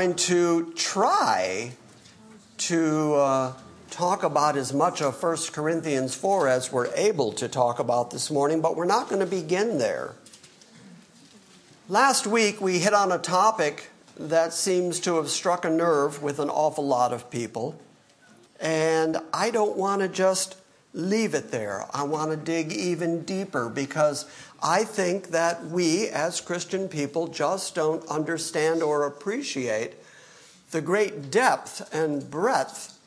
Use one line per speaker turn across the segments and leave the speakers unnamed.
going to try to uh, talk about as much of 1 Corinthians 4 as we're able to talk about this morning, but we're not going to begin there. Last week, we hit on a topic that seems to have struck a nerve with an awful lot of people. And I don't want to just leave it there. I want to dig even deeper because I think that we as Christian people just don't understand or appreciate the great depth and breadth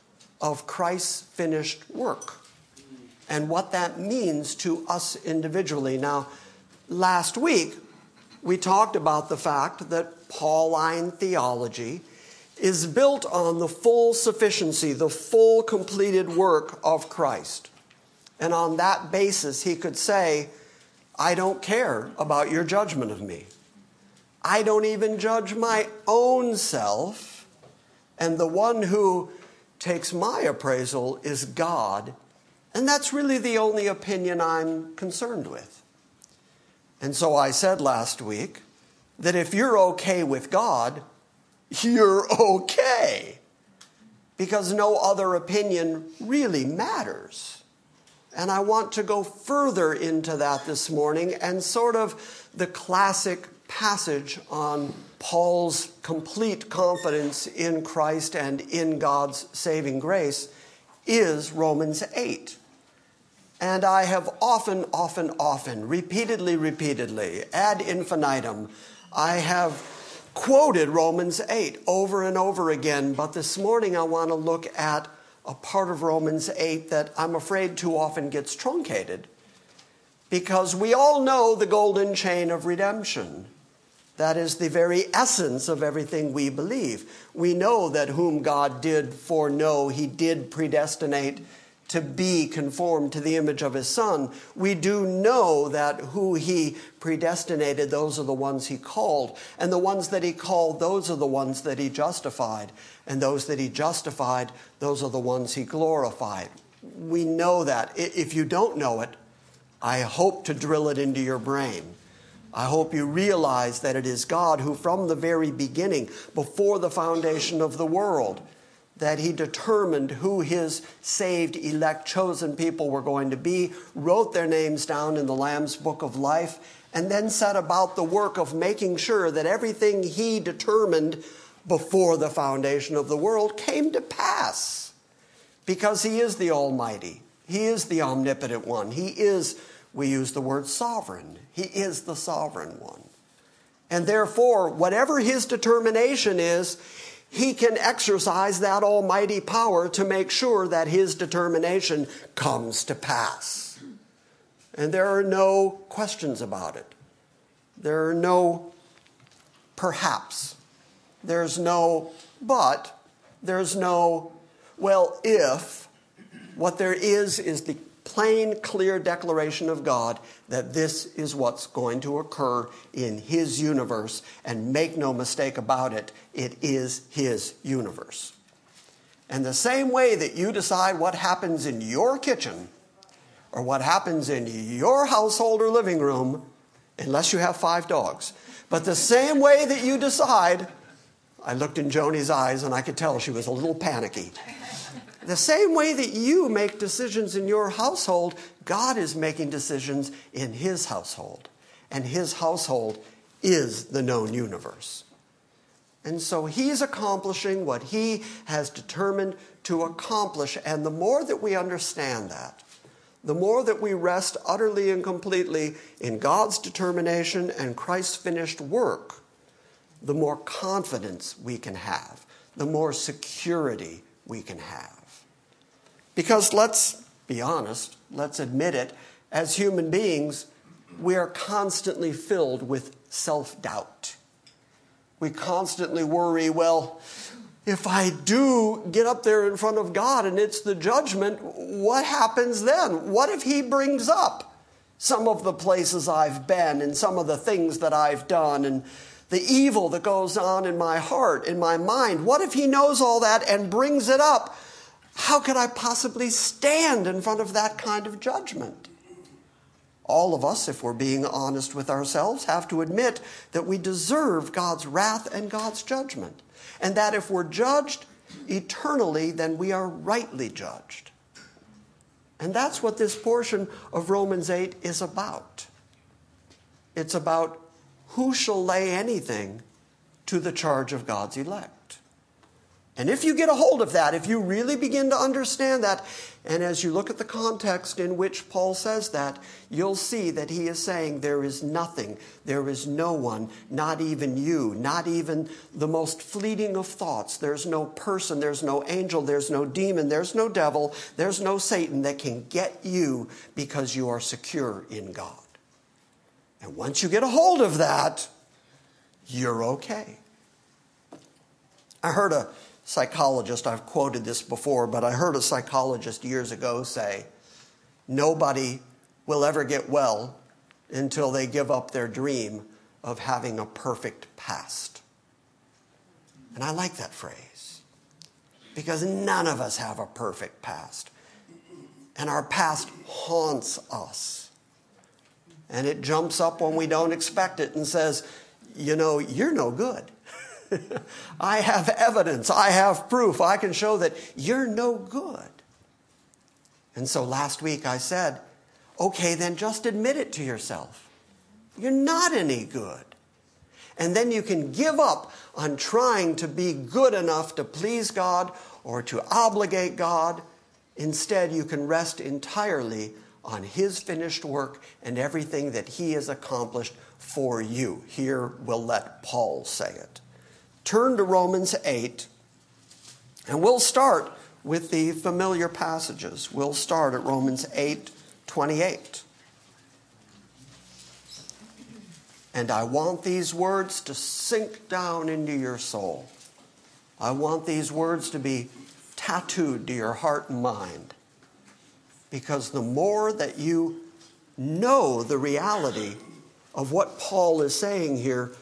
of Christ's finished work and what that means to us individually. Now, last week, we talked about the fact that Pauline theology is built on the full sufficiency, the full completed work of Christ. And on that basis, he could say, I don't care about your judgment of me. I don't even judge my own self. And the one who takes my appraisal is God. And that's really the only opinion I'm concerned with. And so I said last week that if you're okay with God, you're okay. Because no other opinion really matters. And I want to go further into that this morning and sort of the classic passage on Paul's complete confidence in Christ and in God's saving grace is Romans 8. And I have often, often, often, repeatedly, repeatedly, ad infinitum, I have quoted Romans 8 over and over again, but this morning I want to look at a part of Romans 8 that I'm afraid too often gets truncated because we all know the golden chain of redemption. That is the very essence of everything we believe. We know that whom God did foreknow, he did predestinate to be conformed to the image of his son, we do know that who he predestinated, those are the ones he called. And the ones that he called, those are the ones that he justified. And those that he justified, those are the ones he glorified. We know that. If you don't know it, I hope to drill it into your brain. I hope you realize that it is God who, from the very beginning, before the foundation of the world, that he determined who his saved, elect, chosen people were going to be, wrote their names down in the Lamb's book of life, and then set about the work of making sure that everything he determined before the foundation of the world came to pass. Because he is the Almighty, he is the omnipotent one, he is we use the word sovereign. He is the sovereign one. And therefore, whatever his determination is, he can exercise that almighty power to make sure that his determination comes to pass. And there are no questions about it. There are no perhaps. There's no but. There's no, well, if. What there is is the plain, clear declaration of God that this is what's going to occur in His universe. And make no mistake about it, it is His universe. And the same way that you decide what happens in your kitchen or what happens in your household or living room, unless you have five dogs, but the same way that you decide, I looked in Joni's eyes and I could tell she was a little panicky. The same way that you make decisions in your household, God is making decisions in His household. And His household is the known universe. And so He's accomplishing what He has determined to accomplish. And the more that we understand that, the more that we rest utterly and completely in God's determination and Christ's finished work, the more confidence we can have, the more security we can have. Because let's be honest, let's admit it, as human beings, we are constantly filled with self doubt. We constantly worry, well, if I do get up there in front of God and it's the judgment, what happens then? What if He brings up some of the places I've been and some of the things that I've done and the evil that goes on in my heart, in my mind? What if He knows all that and brings it up? How could I possibly stand in front of that kind of judgment? All of us, if we're being honest with ourselves, have to admit that we deserve God's wrath and God's judgment. And that if we're judged eternally, then we are rightly judged. And that's what this portion of Romans 8 is about. It's about who shall lay anything to the charge of God's elect. And if you get a hold of that, if you really begin to understand that, and as you look at the context in which Paul says that, you'll see that he is saying there is nothing, there is no one, not even you, not even the most fleeting of thoughts. There's no person, there's no angel, there's no demon, there's no devil, there's no Satan that can get you because you are secure in God. And once you get a hold of that, you're okay. I heard a psychologist, I've quoted this before, but I heard a psychologist years ago say, Nobody will ever get well until they give up their dream of having a perfect past. And I like that phrase because none of us have a perfect past. And our past haunts us. And it jumps up when we don't expect it and says, You know, you're no good. I have evidence. I have proof. I can show that you're no good. And so last week I said, okay, then just admit it to yourself. You're not any good. And then you can give up on trying to be good enough to please God or to obligate God. Instead, you can rest entirely on His finished work and everything that He has accomplished for you. Here we'll let Paul say it turn to Romans 8, and we'll start with the familiar passages. We'll start at Romans 8 28. And I want these words to sink down into your soul. I want these words to be tattooed to your heart and mind. Because the more that you know the reality of what Paul is saying here,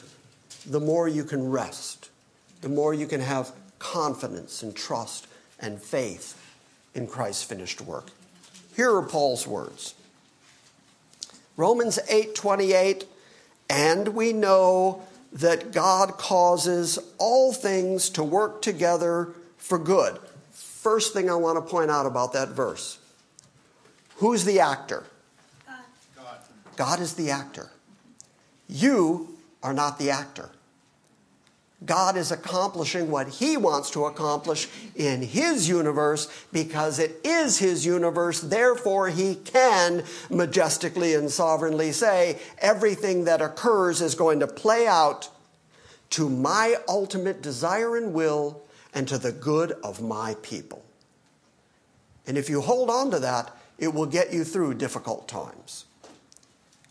the more you can rest, the more you can have confidence and trust and faith in Christ's finished work. Here are Paul's words. Romans 8:28 and we know that God causes all things to work together for good. First thing I want to point out about that verse. Who's the actor? God. God is the actor. You are not the actor. God is accomplishing what He wants to accomplish in His universe because it is His universe. Therefore, He can majestically and sovereignly say, everything that occurs is going to play out to my ultimate desire and will and to the good of my people. And if you hold on to that, it will get you through difficult times.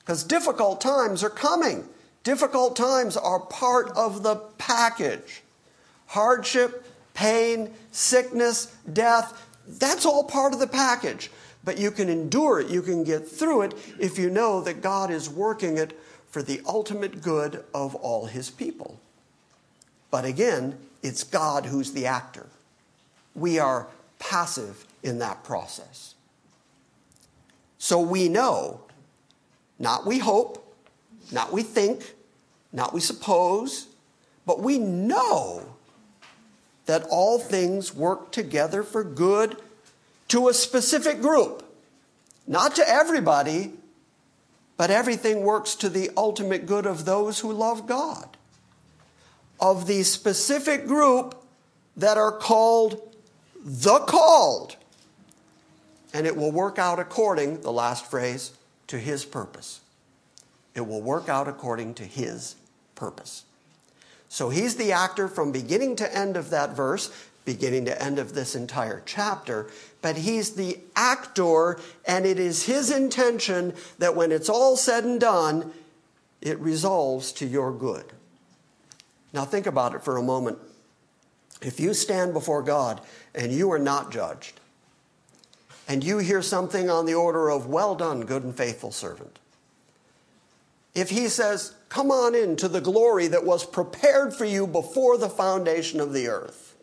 Because difficult times are coming. Difficult times are part of the package. Hardship, pain, sickness, death, that's all part of the package. But you can endure it, you can get through it if you know that God is working it for the ultimate good of all his people. But again, it's God who's the actor. We are passive in that process. So we know, not we hope, not we think, not we suppose, but we know that all things work together for good to a specific group. Not to everybody, but everything works to the ultimate good of those who love God. Of the specific group that are called the called. And it will work out according, the last phrase, to his purpose. It will work out according to his purpose. So he's the actor from beginning to end of that verse, beginning to end of this entire chapter, but he's the actor, and it is his intention that when it's all said and done, it resolves to your good. Now, think about it for a moment. If you stand before God and you are not judged, and you hear something on the order of, Well done, good and faithful servant, if he says, Come on in to the glory that was prepared for you before the foundation of the earth,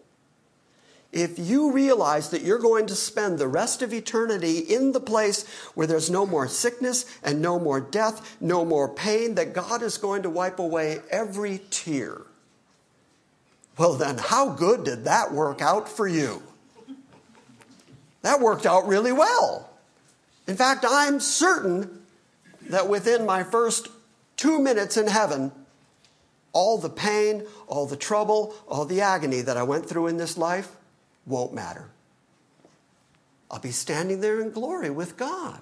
if you realize that you're going to spend the rest of eternity in the place where there's no more sickness and no more death, no more pain, that God is going to wipe away every tear, well, then, how good did that work out for you? That worked out really well. In fact, I'm certain that within my first two minutes in heaven, all the pain, all the trouble, all the agony that I went through in this life won't matter. I'll be standing there in glory with God.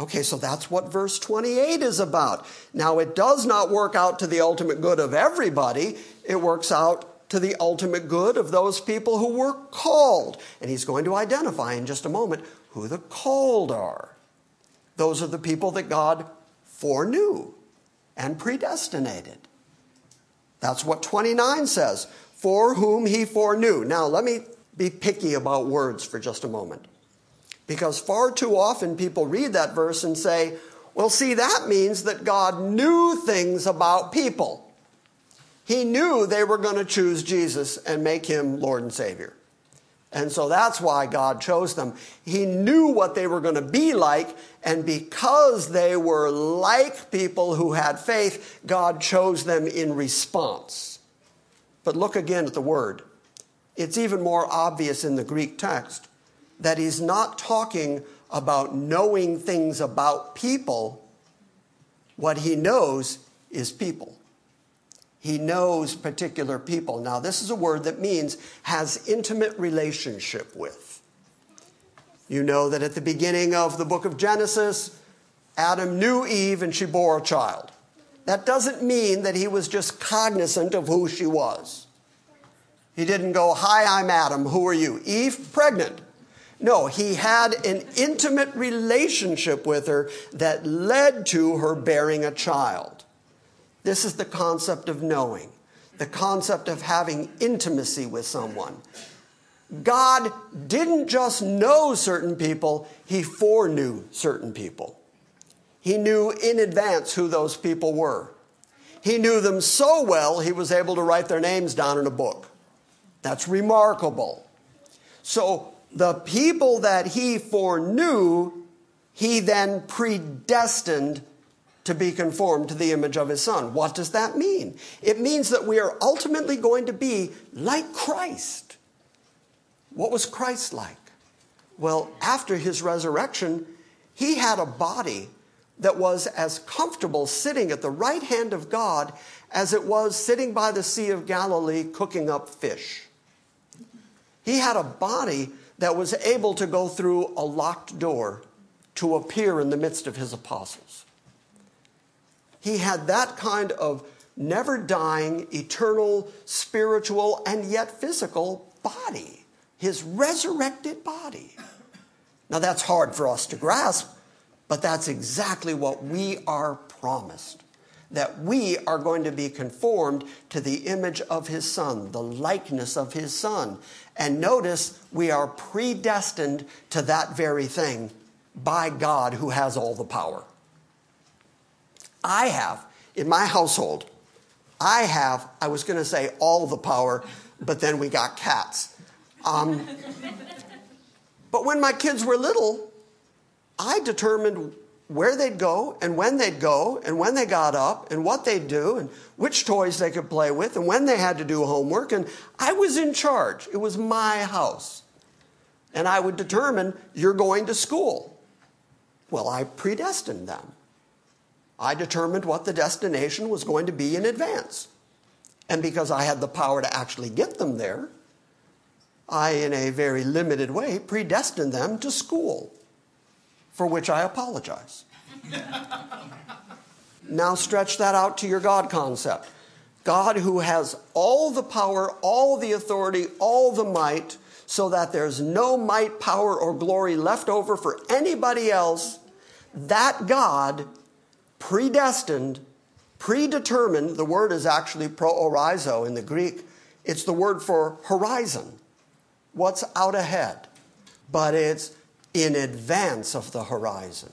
Okay, so that's what verse 28 is about. Now, it does not work out to the ultimate good of everybody, it works out to the ultimate good of those people who were called. And he's going to identify in just a moment who the called are. Those are the people that God foreknew and predestinated. That's what 29 says, for whom he foreknew. Now, let me be picky about words for just a moment. Because far too often people read that verse and say, well, see, that means that God knew things about people. He knew they were going to choose Jesus and make him Lord and Savior. And so that's why God chose them. He knew what they were going to be like, and because they were like people who had faith, God chose them in response. But look again at the word. It's even more obvious in the Greek text that he's not talking about knowing things about people. What he knows is people. He knows particular people. Now, this is a word that means has intimate relationship with. You know that at the beginning of the book of Genesis, Adam knew Eve and she bore a child. That doesn't mean that he was just cognizant of who she was. He didn't go, Hi, I'm Adam. Who are you? Eve, pregnant. No, he had an intimate relationship with her that led to her bearing a child. This is the concept of knowing, the concept of having intimacy with someone. God didn't just know certain people, He foreknew certain people. He knew in advance who those people were. He knew them so well, he was able to write their names down in a book. That's remarkable. So, the people that he foreknew, he then predestined to be conformed to the image of his son. What does that mean? It means that we are ultimately going to be like Christ. What was Christ like? Well, after his resurrection, he had a body that was as comfortable sitting at the right hand of God as it was sitting by the Sea of Galilee cooking up fish. He had a body that was able to go through a locked door to appear in the midst of his apostles. He had that kind of never dying, eternal, spiritual, and yet physical body, his resurrected body. Now, that's hard for us to grasp but that's exactly what we are promised that we are going to be conformed to the image of his son, the likeness of his son. And notice we are predestined to that very thing by God who has all the power. I have, in my household, I have, I was going to say all the power, but then we got cats. Um, but when my kids were little, I determined where they'd go and when they'd go and when they got up and what they'd do and which toys they could play with and when they had to do homework. And I was in charge. It was my house. And I would determine you're going to school. Well, I predestined them. I determined what the destination was going to be in advance. And because I had the power to actually get them there, I, in a very limited way, predestined them to school for which I apologize. now stretch that out to your God concept. God who has all the power, all the authority, all the might, so that there's no might, power, or glory left over for anybody else, that God predestined, predetermined, the word is actually proorizo in the Greek. It's the word for horizon, what's out ahead. But it's in advance of the horizon.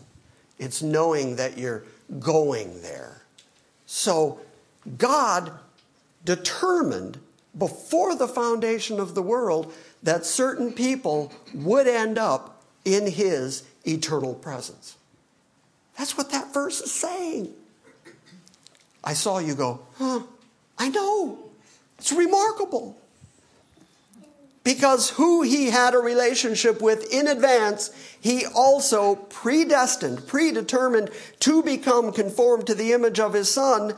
It's knowing that you're going there. So God determined before the foundation of the world that certain people would end up in his eternal presence. That's what that verse is saying. I saw you go, huh, I know. It's remarkable because who he had a relationship with in advance, he also predestined, predetermined to become conformed to the image of his son,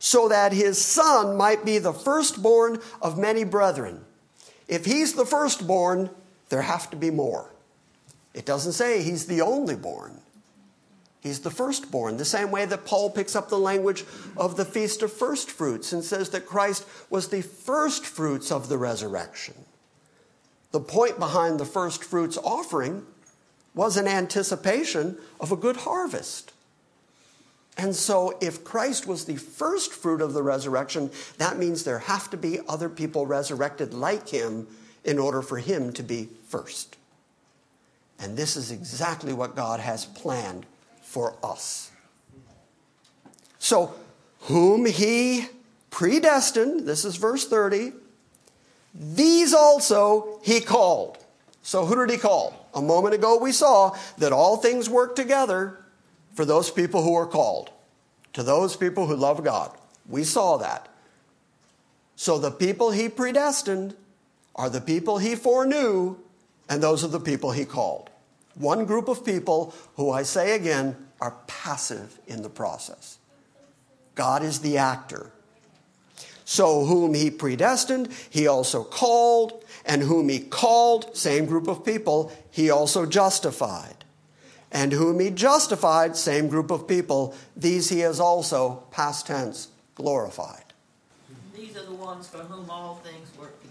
so that his son might be the firstborn of many brethren. If he's the firstborn, there have to be more. It doesn't say he's the only born. He's the firstborn, the same way that Paul picks up the language of the Feast of First Fruits and says that Christ was the first fruits of the resurrection. The point behind the first fruits offering was an anticipation of a good harvest. And so, if Christ was the first fruit of the resurrection, that means there have to be other people resurrected like him in order for him to be first. And this is exactly what God has planned for us. So, whom he predestined, this is verse 30, these also he called. So who did he call? A moment ago we saw that all things work together for those people who are called, to those people who love God. We saw that. So the people he predestined are the people he foreknew, and those are the people he called. One group of people who I say again are passive in the process. God is the actor. So, whom he predestined, he also called, and whom he called, same group of people, he also justified. And whom he justified, same group of people, these he has also, past tense, glorified.
These are the ones for whom all things work together.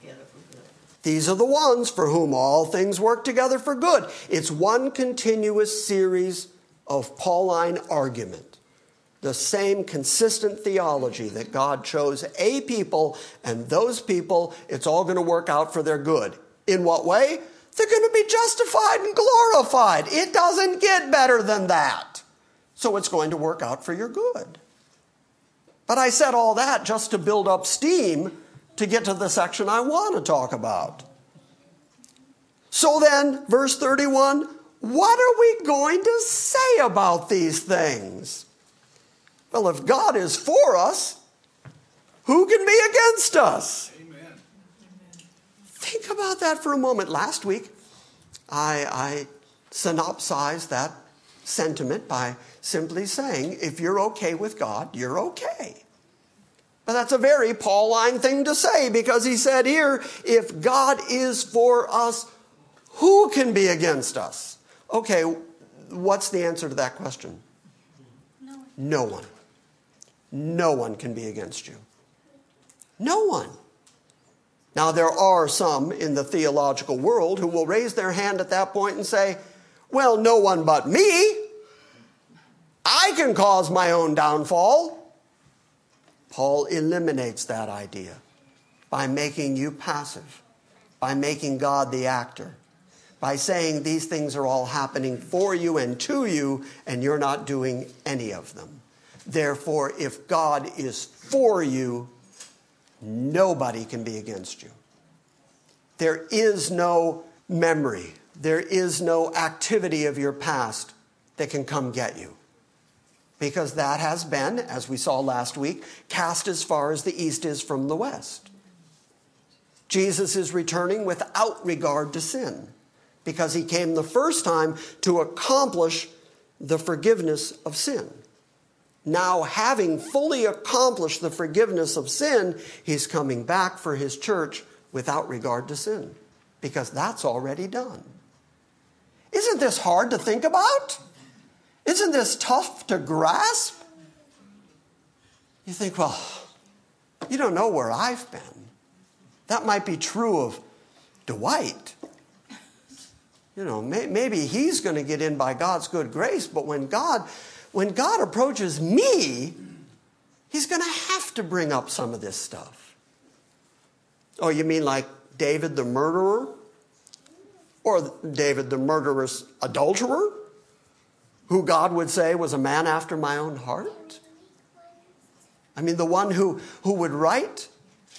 These are the ones for whom all things work together for good. It's one continuous series of Pauline argument the same consistent theology that God chose a people, and those people, it's all going to work out for their good. In what way? They're going to be justified and glorified. It doesn't get better than that. So it's going to work out for your good. But I said all that just to build up steam to get to the section I want to talk about. So then, verse 31 what are we going to say about these things? Well, if God is for us, who can be against us? Amen. Think about that for a moment. Last week, I, I synopsized that sentiment by simply saying, if you're okay with God, you're okay. But that's a very Pauline thing to say because he said here, if God is for us, who can be against us? Okay, what's the answer to that question? No one. No one. No one can be against you. No one. Now, there are some in the theological world who will raise their hand at that point and say, Well, no one but me. I can cause my own downfall. Paul eliminates that idea by making you passive, by making God the actor, by saying these things are all happening for you and to you, and you're not doing any of them. Therefore, if God is for you, nobody can be against you. There is no memory, there is no activity of your past that can come get you. Because that has been, as we saw last week, cast as far as the east is from the west. Jesus is returning without regard to sin because he came the first time to accomplish the forgiveness of sin. Now, having fully accomplished the forgiveness of sin, he's coming back for his church without regard to sin, because that's already done. Isn't this hard to think about? Isn't this tough to grasp? You think, well, you don't know where I've been. That might be true of Dwight. You know, maybe he's going to get in by God's good grace, but when God when God approaches me, he's going to have to bring up some of this stuff. Oh, you mean like David the murderer? Or David the murderous adulterer? Who God would say was a man after my own heart? I mean, the one who, who would write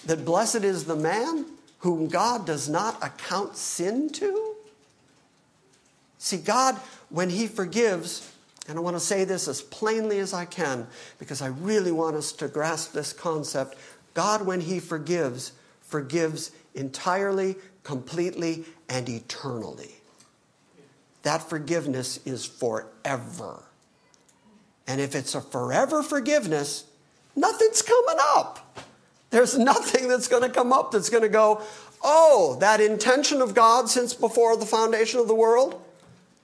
that blessed is the man whom God does not account sin to? See, God, when He forgives, and I want to say this as plainly as I can because I really want us to grasp this concept. God, when He forgives, forgives entirely, completely, and eternally. That forgiveness is forever. And if it's a forever forgiveness, nothing's coming up. There's nothing that's going to come up that's going to go, oh, that intention of God since before the foundation of the world,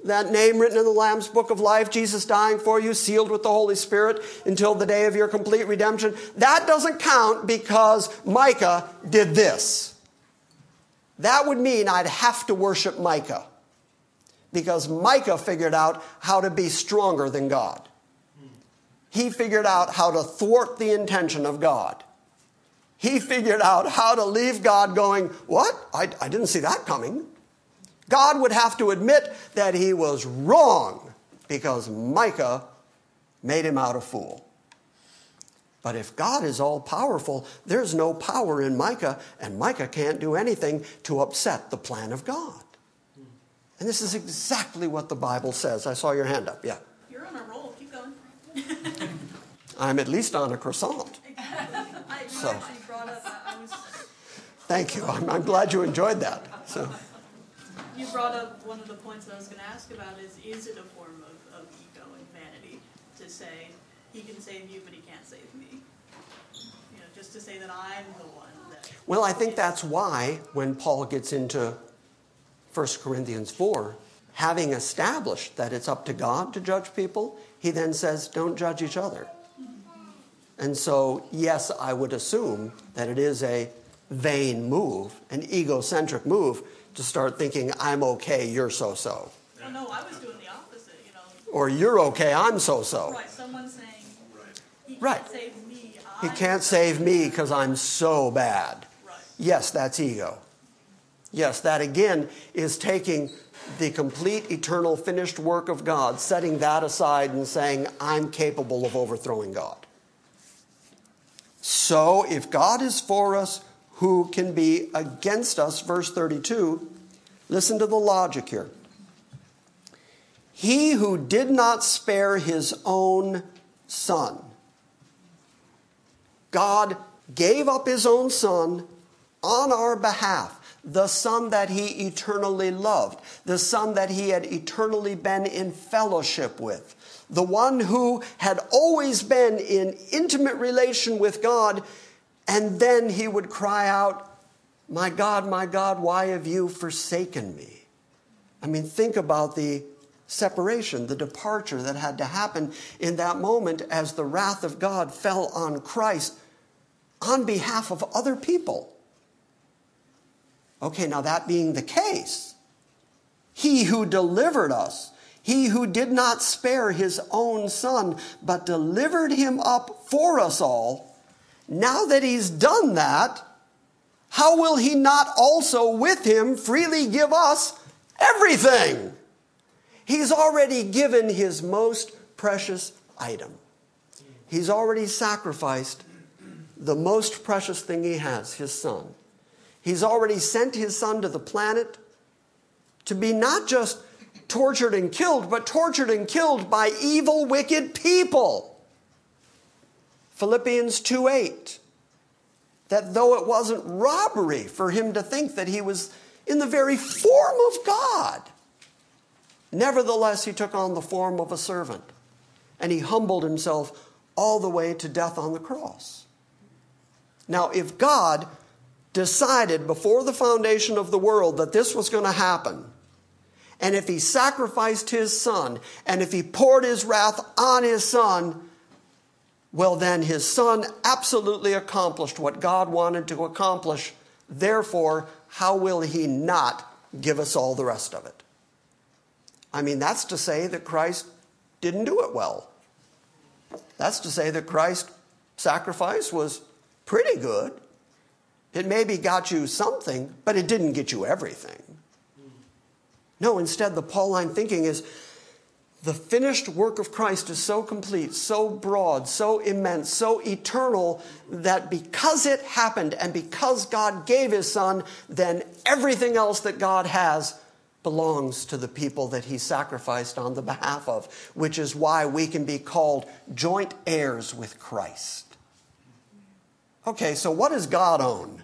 that name written in the Lamb's book of life, Jesus dying for you, sealed with the Holy Spirit until the day of your complete redemption, that doesn't count because Micah did this. That would mean I'd have to worship Micah because Micah figured out how to be stronger than God. He figured out how to thwart the intention of God. He figured out how to leave God going, What? I, I didn't see that coming. God would have to admit that he was wrong because Micah made him out a fool. But if God is all powerful, there's no power in Micah, and Micah can't do anything to upset the plan of God. And this is exactly what the Bible says. I saw your hand up, yeah.
You're on a roll, keep going.
I'm at least on a croissant.
I, so. Up, was...
Thank you. I'm, I'm glad you enjoyed that. So
you brought up one of the points that I was going to ask about is is it a form of, of ego and vanity to say he can save you but he can't save me? You know, just to say that I'm the one that.
Well, I think that's why when Paul gets into 1 Corinthians 4, having established that it's up to God to judge people, he then says, don't judge each other. And so, yes, I would assume that it is a vain move, an egocentric move to start thinking, I'm okay, you're so so.
Well, no, I was doing the opposite, you know.
Or you're okay, I'm so so.
Right, someone saying, he
right.
can't save me.
He can't save me because I'm so bad.
Right.
Yes, that's ego. Yes, that again is taking the complete, eternal, finished work of God, setting that aside and saying, I'm capable of overthrowing God. So, if God is for us, who can be against us? Verse 32. Listen to the logic here. He who did not spare his own son. God gave up his own son on our behalf the Son that He eternally loved, the Son that He had eternally been in fellowship with, the one who had always been in intimate relation with God, and then He would cry out, My God, my God, why have you forsaken me? I mean, think about the separation, the departure that had to happen in that moment as the wrath of God fell on Christ on behalf of other people. Okay, now that being the case, he who delivered us, he who did not spare his own son, but delivered him up for us all, now that he's done that, how will he not also with him freely give us everything? He's already given his most precious item. He's already sacrificed the most precious thing he has, his son. He's already sent his son to the planet to be not just tortured and killed, but tortured and killed by evil, wicked people. Philippians 2 8. That though it wasn't robbery for him to think that he was in the very form of God, nevertheless he took on the form of a servant and he humbled himself all the way to death on the cross. Now, if God decided before the foundation of the world that this was going to happen, and if he sacrificed his son, and if he poured his wrath on his son, well, then his son absolutely accomplished what God wanted to accomplish. Therefore, how will he not give us all the rest of it? I mean, that's to say that Christ didn't do it well. That's to say that Christ's sacrifice was pretty good. It maybe got you something, but it didn't get you everything. No, instead, the Pauline thinking is the finished work of Christ is so complete, so broad, so immense, so eternal that because it happened and because God gave his son, then everything else that God has belongs to the people that he sacrificed on the behalf of, which is why we can be called joint heirs with Christ. Okay, so what does God own?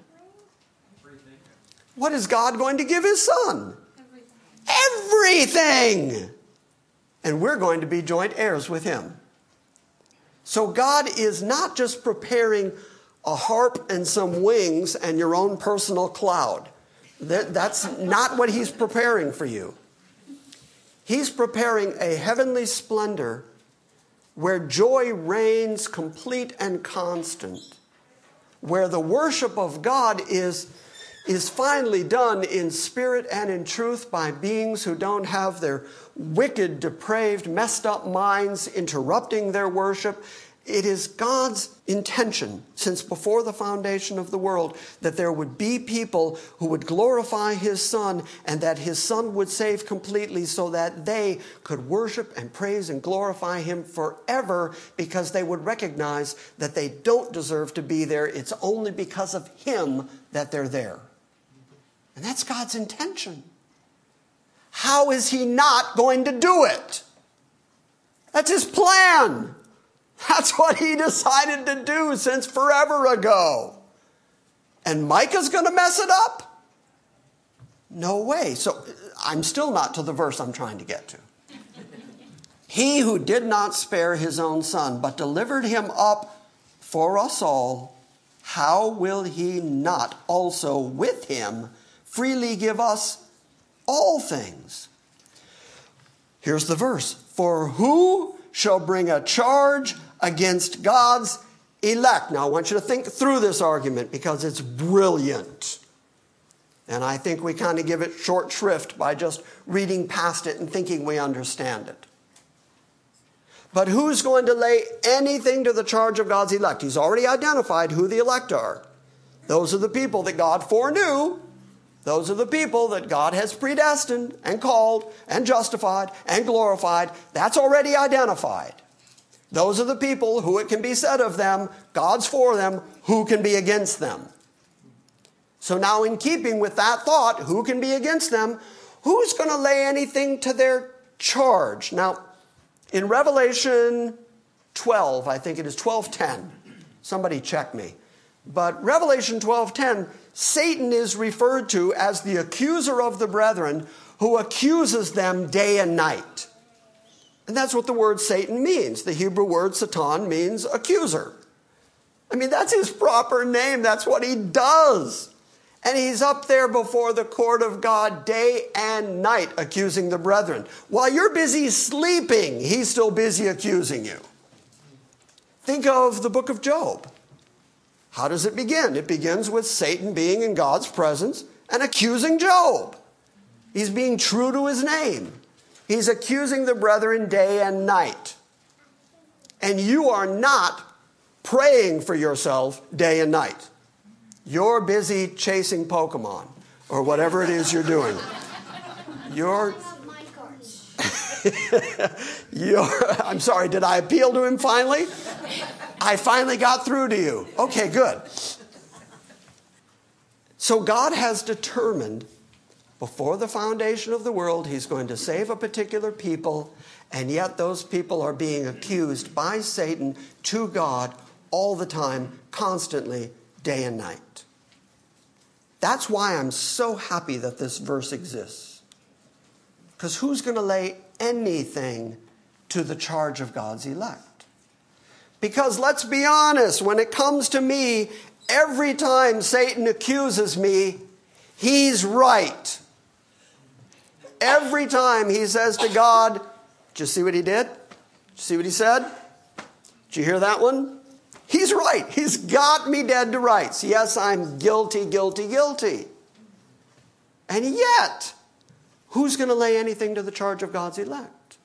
What is God going to give his son? Everything. Everything. And we're going to be joint heirs with him. So God is not just preparing a harp and some wings and your own personal cloud. That's not what he's preparing for you. He's preparing a heavenly splendor where joy reigns complete and constant, where the worship of God is is finally done in spirit and in truth by beings who don't have their wicked, depraved, messed up minds interrupting their worship. It is God's intention since before the foundation of the world that there would be people who would glorify His Son and that His Son would save completely so that they could worship and praise and glorify Him forever because they would recognize that they don't deserve to be there. It's only because of Him that they're there. And that's God's intention. How is He not going to do it? That's His plan. That's what He decided to do since forever ago. And Micah's going to mess it up? No way. So I'm still not to the verse I'm trying to get to. he who did not spare his own son, but delivered him up for us all, how will he not also with him? Freely give us all things. Here's the verse For who shall bring a charge against God's elect? Now, I want you to think through this argument because it's brilliant. And I think we kind of give it short shrift by just reading past it and thinking we understand it. But who's going to lay anything to the charge of God's elect? He's already identified who the elect are. Those are the people that God foreknew Those are the people that God has predestined and called and justified and glorified. That's already identified. Those are the people who it can be said of them, God's for them, who can be against them. So now, in keeping with that thought, who can be against them? Who's going to lay anything to their charge? Now, in Revelation 12, I think it is 12:10. Somebody check me. But Revelation 12:10, Satan is referred to as the accuser of the brethren who accuses them day and night. And that's what the word Satan means. The Hebrew word Satan means accuser. I mean, that's his proper name. That's what he does. And he's up there before the court of God day and night accusing the brethren. While you're busy sleeping, he's still busy accusing you. Think of the book of Job. How does it begin? It begins with Satan being in God's presence and accusing Job. He's being true to his name. He's accusing the brethren day and night. And you are not praying for yourself day and night. You're busy chasing Pokemon or whatever it is you're doing. You're you're, I'm sorry, did I appeal to him finally? I finally got through to you. Okay, good. So God has determined before the foundation of the world, He's going to save a particular people, and yet those people are being accused by Satan to God all the time, constantly, day and night. That's why I'm so happy that this verse exists. Because who's going to lay anything to the charge of God's elect? Because let's be honest, when it comes to me, every time Satan accuses me, he's right. Every time he says to God, Did you see what he did? Did you see what he said? Did you hear that one? He's right. He's got me dead to rights. Yes, I'm guilty, guilty, guilty. And yet, who's going to lay anything to the charge of God's elect?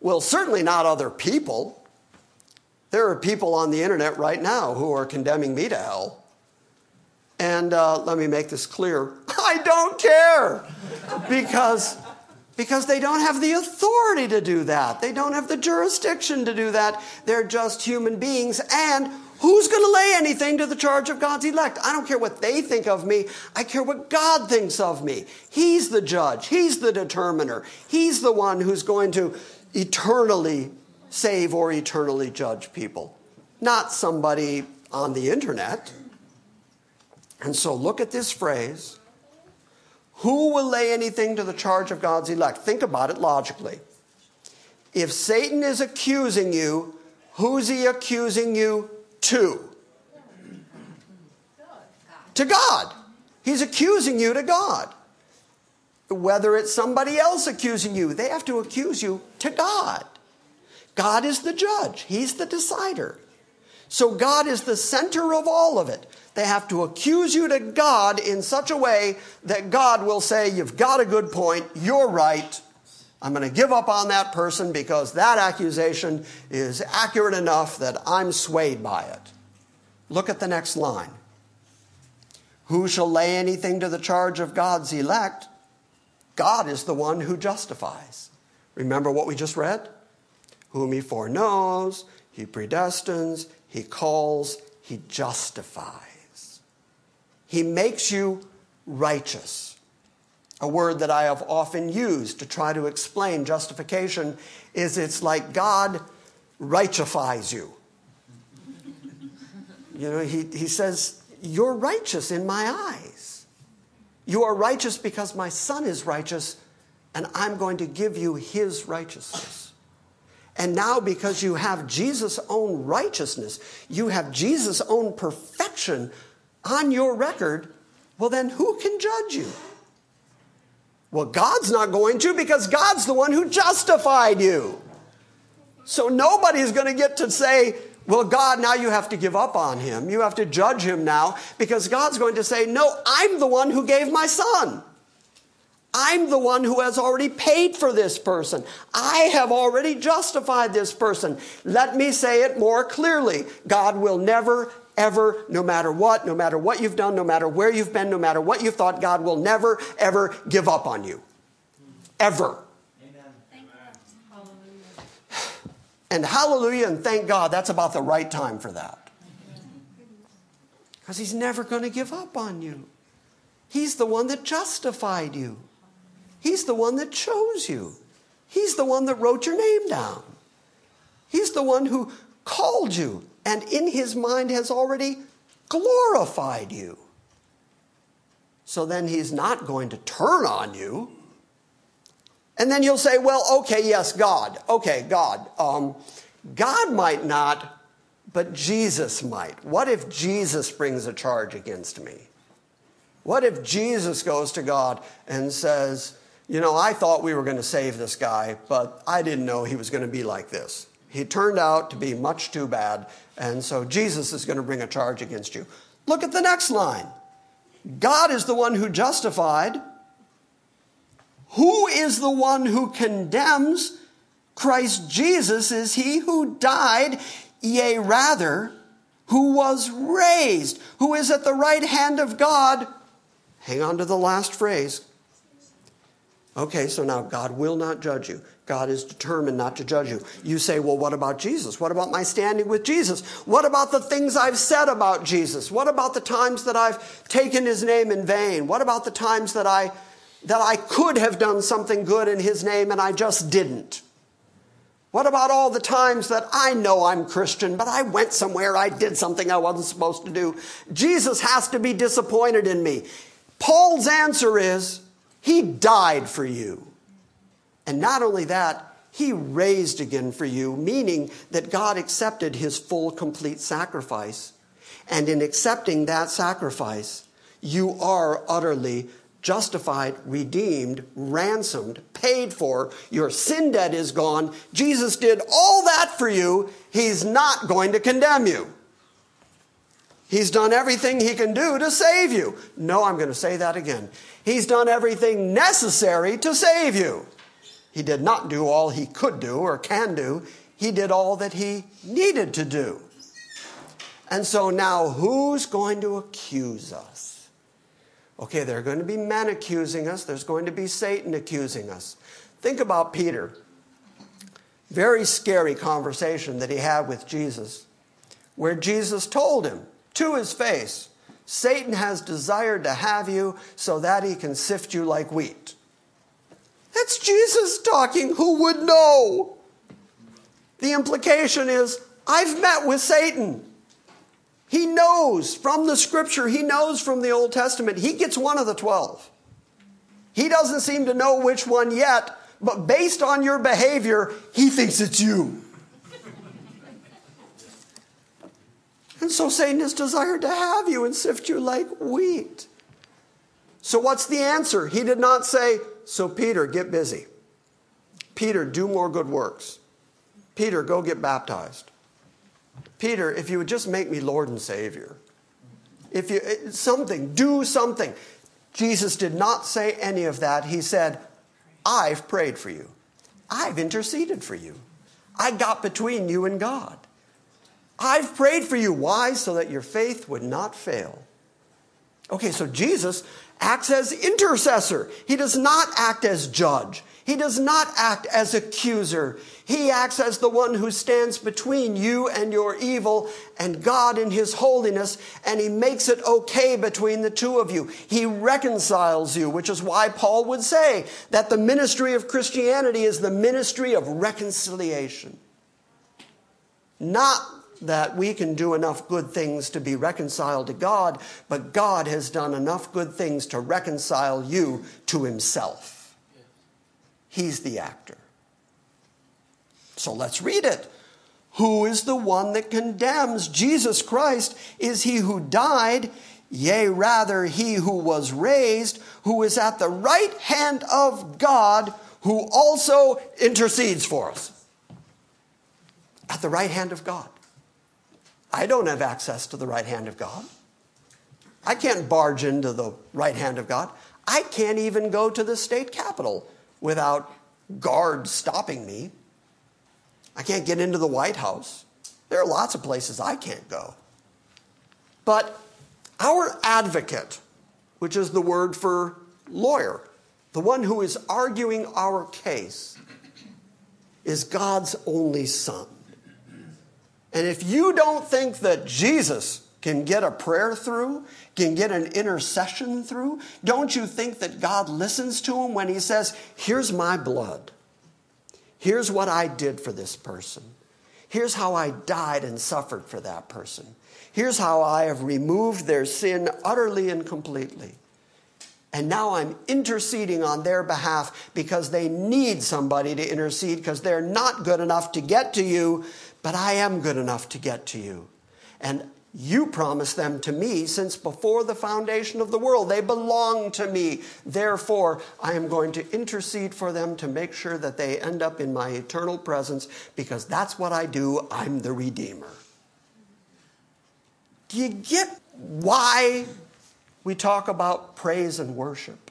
Well, certainly not other people. There are people on the internet right now who are condemning me to hell. And uh, let me make this clear I don't care because because they don't have the authority to do that. They don't have the jurisdiction to do that. They're just human beings. And who's going to lay anything to the charge of God's elect? I don't care what they think of me. I care what God thinks of me. He's the judge, He's the determiner, He's the one who's going to eternally save or eternally judge people, not somebody on the internet. And so look at this phrase who will lay anything to the charge of God's elect? Think about it logically. If Satan is accusing you, who's he accusing you to? To God. He's accusing you to God. Whether it's somebody else accusing you, they have to accuse you to God. God is the judge, He's the decider. So God is the center of all of it. They have to accuse you to God in such a way that God will say, You've got a good point, you're right. I'm going to give up on that person because that accusation is accurate enough that I'm swayed by it. Look at the next line. Who shall lay anything to the charge of God's elect? God is the one who justifies. Remember what we just read? Whom he foreknows, he predestines, he calls, he justifies. He makes you righteous. A word that I have often used to try to explain justification is it's like God righteousifies you. You know, he, he says, You're righteous in my eyes. You are righteous because my son is righteous, and I'm going to give you his righteousness. And now, because you have Jesus' own righteousness, you have Jesus' own perfection on your record, well, then who can judge you? Well, God's not going to because God's the one who justified you. So nobody's going to get to say, well, God, now you have to give up on him. You have to judge him now because God's going to say, no, I'm the one who gave my son. I'm the one who has already paid for this person. I have already justified this person. Let me say it more clearly God will never, ever, no matter what, no matter what you've done, no matter where you've been, no matter what you've thought, God will never, ever give up on you. Ever. And hallelujah and thank God, that's about the right time for that. Because He's never going to give up on you. He's the one that justified you, He's the one that chose you, He's the one that wrote your name down. He's the one who called you and in His mind has already glorified you. So then He's not going to turn on you. And then you'll say, well, okay, yes, God. Okay, God. Um, God might not, but Jesus might. What if Jesus brings a charge against me? What if Jesus goes to God and says, you know, I thought we were going to save this guy, but I didn't know he was going to be like this. He turned out to be much too bad, and so Jesus is going to bring a charge against you. Look at the next line God is the one who justified. Who is the one who condemns? Christ Jesus is he who died, yea, rather, who was raised, who is at the right hand of God. Hang on to the last phrase. Okay, so now God will not judge you. God is determined not to judge you. You say, well, what about Jesus? What about my standing with Jesus? What about the things I've said about Jesus? What about the times that I've taken his name in vain? What about the times that I that I could have done something good in His name and I just didn't? What about all the times that I know I'm Christian, but I went somewhere, I did something I wasn't supposed to do? Jesus has to be disappointed in me. Paul's answer is, He died for you. And not only that, He raised again for you, meaning that God accepted His full, complete sacrifice. And in accepting that sacrifice, you are utterly justified, redeemed, ransomed, paid for. Your sin debt is gone. Jesus did all that for you. He's not going to condemn you. He's done everything he can do to save you. No, I'm going to say that again. He's done everything necessary to save you. He did not do all he could do or can do. He did all that he needed to do. And so now, who's going to accuse us? Okay, there are going to be men accusing us, there's going to be Satan accusing us. Think about Peter. Very scary conversation that he had with Jesus, where Jesus told him to his face, Satan has desired to have you so that he can sift you like wheat. That's Jesus talking. Who would know? The implication is I've met with Satan. He knows from the scripture, he knows from the Old Testament, he gets one of the 12. He doesn't seem to know which one yet, but based on your behavior, he thinks it's you. And so Satan has desired to have you and sift you like wheat. So, what's the answer? He did not say, So, Peter, get busy. Peter, do more good works. Peter, go get baptized. Peter, if you would just make me Lord and Savior, if you eh, something, do something. Jesus did not say any of that. He said, I've prayed for you. I've interceded for you. I got between you and God. I've prayed for you. Why? So that your faith would not fail. Okay, so Jesus acts as intercessor. He does not act as judge. He does not act as accuser. He acts as the one who stands between you and your evil and God in His holiness, and He makes it okay between the two of you. He reconciles you, which is why Paul would say that the ministry of Christianity is the ministry of reconciliation. Not that we can do enough good things to be reconciled to God, but God has done enough good things to reconcile you to Himself. He's the actor. So let's read it. Who is the one that condemns? Jesus Christ is he who died, yea, rather, he who was raised, who is at the right hand of God, who also intercedes for us. At the right hand of God. I don't have access to the right hand of God. I can't barge into the right hand of God. I can't even go to the state capitol without guards stopping me. I can't get into the White House. There are lots of places I can't go. But our advocate, which is the word for lawyer, the one who is arguing our case, is God's only Son. And if you don't think that Jesus can get a prayer through, can get an intercession through, don't you think that God listens to him when he says, Here's my blood. Here's what I did for this person. Here's how I died and suffered for that person. Here's how I have removed their sin utterly and completely. And now I'm interceding on their behalf because they need somebody to intercede because they're not good enough to get to you, but I am good enough to get to you. And you promised them to me since before the foundation of the world. They belong to me. Therefore, I am going to intercede for them to make sure that they end up in my eternal presence because that's what I do. I'm the Redeemer. Do you get why we talk about praise and worship?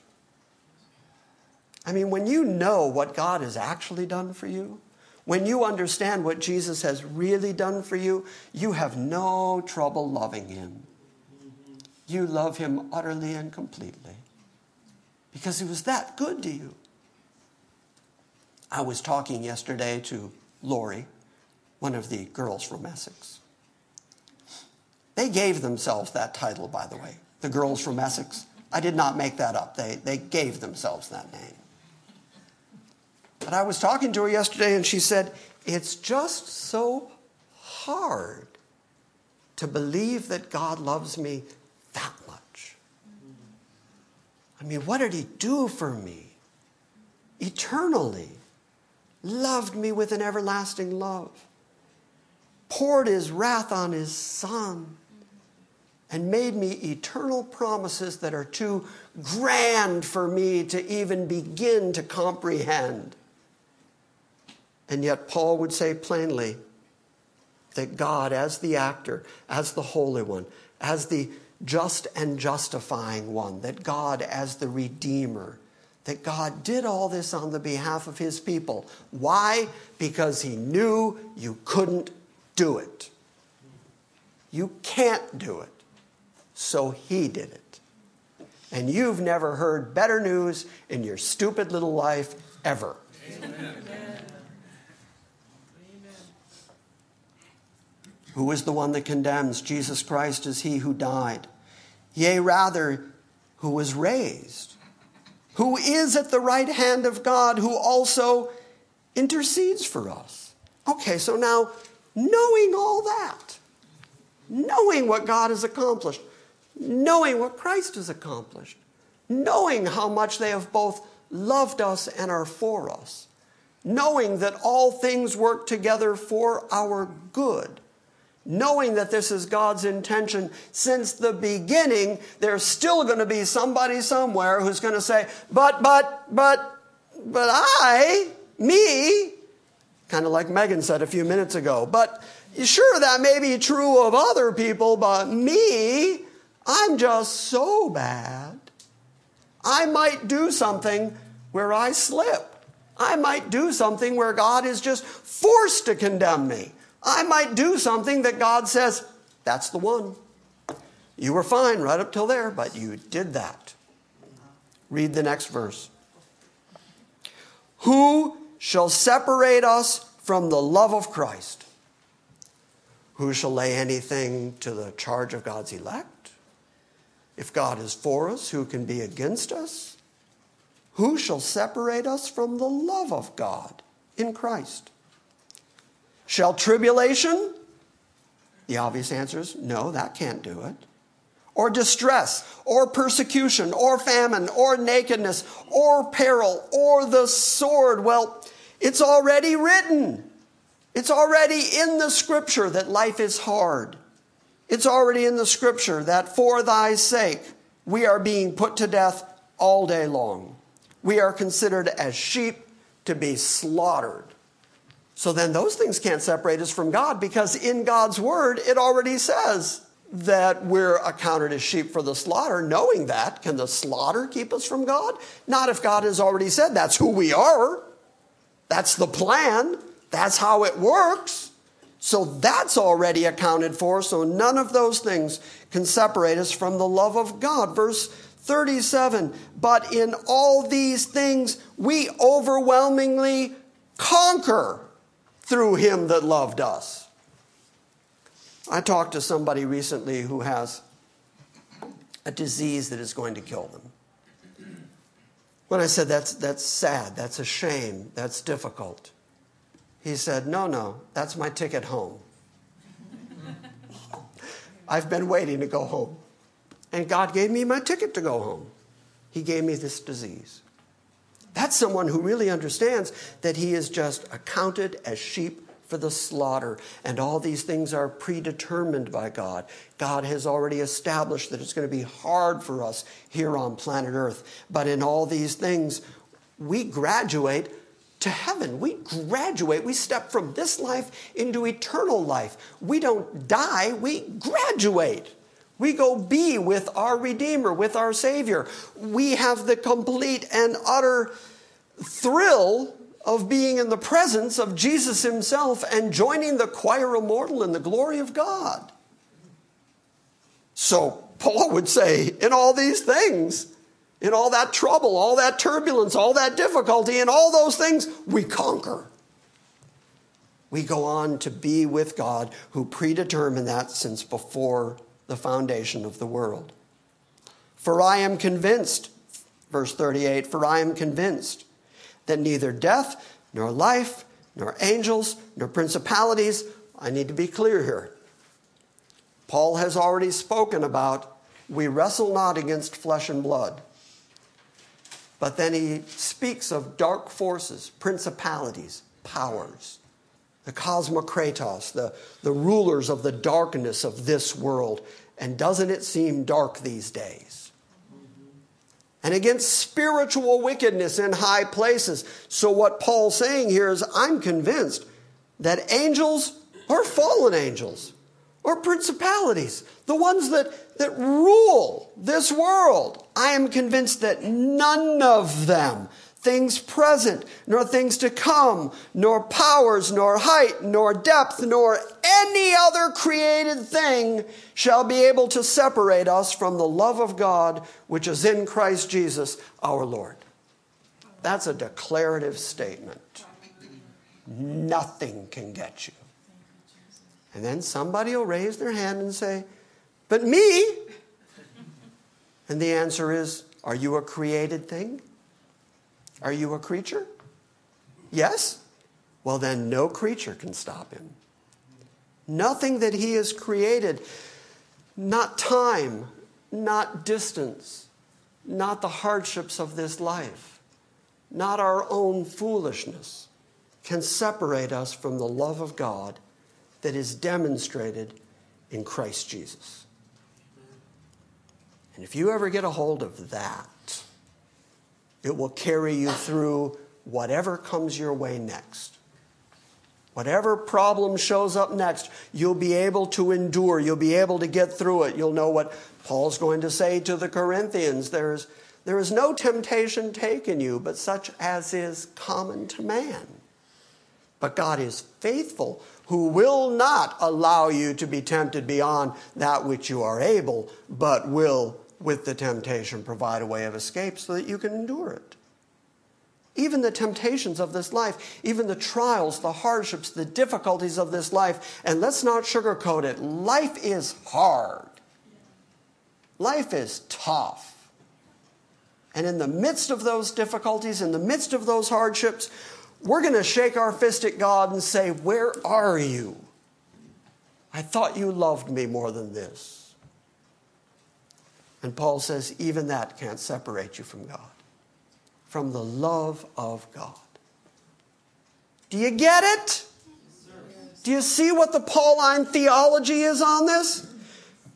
I mean, when you know what God has actually done for you, when you understand what Jesus has really done for you, you have no trouble loving him. You love him utterly and completely because he was that good to you. I was talking yesterday to Lori, one of the girls from Essex. They gave themselves that title, by the way, the girls from Essex. I did not make that up. They, they gave themselves that name. But I was talking to her yesterday and she said, It's just so hard to believe that God loves me that much. I mean, what did He do for me? Eternally. Loved me with an everlasting love. Poured His wrath on His Son and made me eternal promises that are too grand for me to even begin to comprehend. And yet, Paul would say plainly that God, as the actor, as the Holy One, as the just and justifying one, that God, as the Redeemer, that God did all this on the behalf of his people. Why? Because he knew you couldn't do it. You can't do it. So he did it. And you've never heard better news in your stupid little life ever. Amen. Who is the one that condemns? Jesus Christ is he who died. Yea, rather, who was raised, who is at the right hand of God, who also intercedes for us. Okay, so now, knowing all that, knowing what God has accomplished, knowing what Christ has accomplished, knowing how much they have both loved us and are for us, knowing that all things work together for our good knowing that this is God's intention since the beginning, there's still going to be somebody somewhere who's going to say, but, but, but, but I, me, kind of like Megan said a few minutes ago, but sure, that may be true of other people, but me, I'm just so bad. I might do something where I slip. I might do something where God is just forced to condemn me. I might do something that God says, that's the one. You were fine right up till there, but you did that. Read the next verse. Who shall separate us from the love of Christ? Who shall lay anything to the charge of God's elect? If God is for us, who can be against us? Who shall separate us from the love of God in Christ? Shall tribulation? The obvious answer is no, that can't do it. Or distress, or persecution, or famine, or nakedness, or peril, or the sword. Well, it's already written. It's already in the scripture that life is hard. It's already in the scripture that for thy sake we are being put to death all day long. We are considered as sheep to be slaughtered. So then those things can't separate us from God because in God's word, it already says that we're accounted as sheep for the slaughter. Knowing that, can the slaughter keep us from God? Not if God has already said that's who we are. That's the plan. That's how it works. So that's already accounted for, so none of those things can separate us from the love of God. Verse 37 But in all these things we overwhelmingly conquer through him that loved us. I talked to somebody recently who has a disease that is going to kill them. When I said that's, that's sad, that's a shame, that's difficult, he said, No, no, that's my ticket home. I've been waiting to go home. And God gave me my ticket to go home. He gave me this disease. That's someone who really understands that he is just accounted as sheep for the slaughter, and all these things are predetermined by God. God has already established that it's going to be hard for us here on planet Earth, but in all these things, we graduate to heaven. We graduate. We step from this life into eternal life. We don't die, we graduate. We go be with our Redeemer, with our Savior. We have the complete and utter thrill of being in the presence of Jesus Himself and joining the choir immortal in the glory of God. So, Paul would say, in all these things, in all that trouble, all that turbulence, all that difficulty, in all those things, we conquer. We go on to be with God who predetermined that since before the foundation of the world. For I am convinced, verse 38, for I am convinced that neither death, nor life, nor angels, nor principalities, I need to be clear here. Paul has already spoken about we wrestle not against flesh and blood. But then he speaks of dark forces, principalities, powers, the cosmokratos, the, the rulers of the darkness of this world. And doesn't it seem dark these days? And against spiritual wickedness in high places. So, what Paul's saying here is I'm convinced that angels are fallen angels or principalities, the ones that, that rule this world. I am convinced that none of them, things present, nor things to come, nor powers, nor height, nor depth, nor any other created thing shall be able to separate us from the love of God which is in Christ Jesus our Lord. That's a declarative statement. Nothing can get you. And then somebody will raise their hand and say, But me? And the answer is, Are you a created thing? Are you a creature? Yes? Well, then no creature can stop him. Nothing that he has created, not time, not distance, not the hardships of this life, not our own foolishness, can separate us from the love of God that is demonstrated in Christ Jesus. And if you ever get a hold of that, it will carry you through whatever comes your way next. Whatever problem shows up next, you'll be able to endure. You'll be able to get through it. You'll know what Paul's going to say to the Corinthians. There's, there is no temptation taken you, but such as is common to man. But God is faithful, who will not allow you to be tempted beyond that which you are able, but will, with the temptation, provide a way of escape so that you can endure it. Even the temptations of this life, even the trials, the hardships, the difficulties of this life, and let's not sugarcoat it, life is hard. Life is tough. And in the midst of those difficulties, in the midst of those hardships, we're going to shake our fist at God and say, Where are you? I thought you loved me more than this. And Paul says, Even that can't separate you from God, from the love of God. Do you get it? Do you see what the Pauline theology is on this?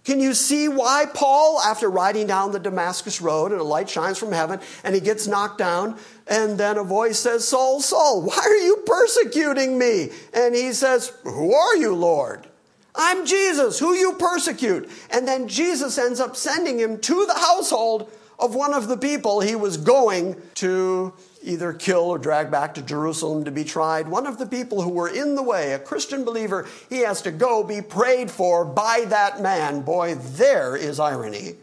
Can you see why Paul, after riding down the Damascus road and a light shines from heaven and he gets knocked down, and then a voice says, Saul, Saul, why are you persecuting me? And he says, Who are you, Lord? I'm Jesus, who you persecute. And then Jesus ends up sending him to the household of one of the people he was going to either kill or drag back to Jerusalem to be tried. One of the people who were in the way, a Christian believer, he has to go be prayed for by that man. Boy, there is irony.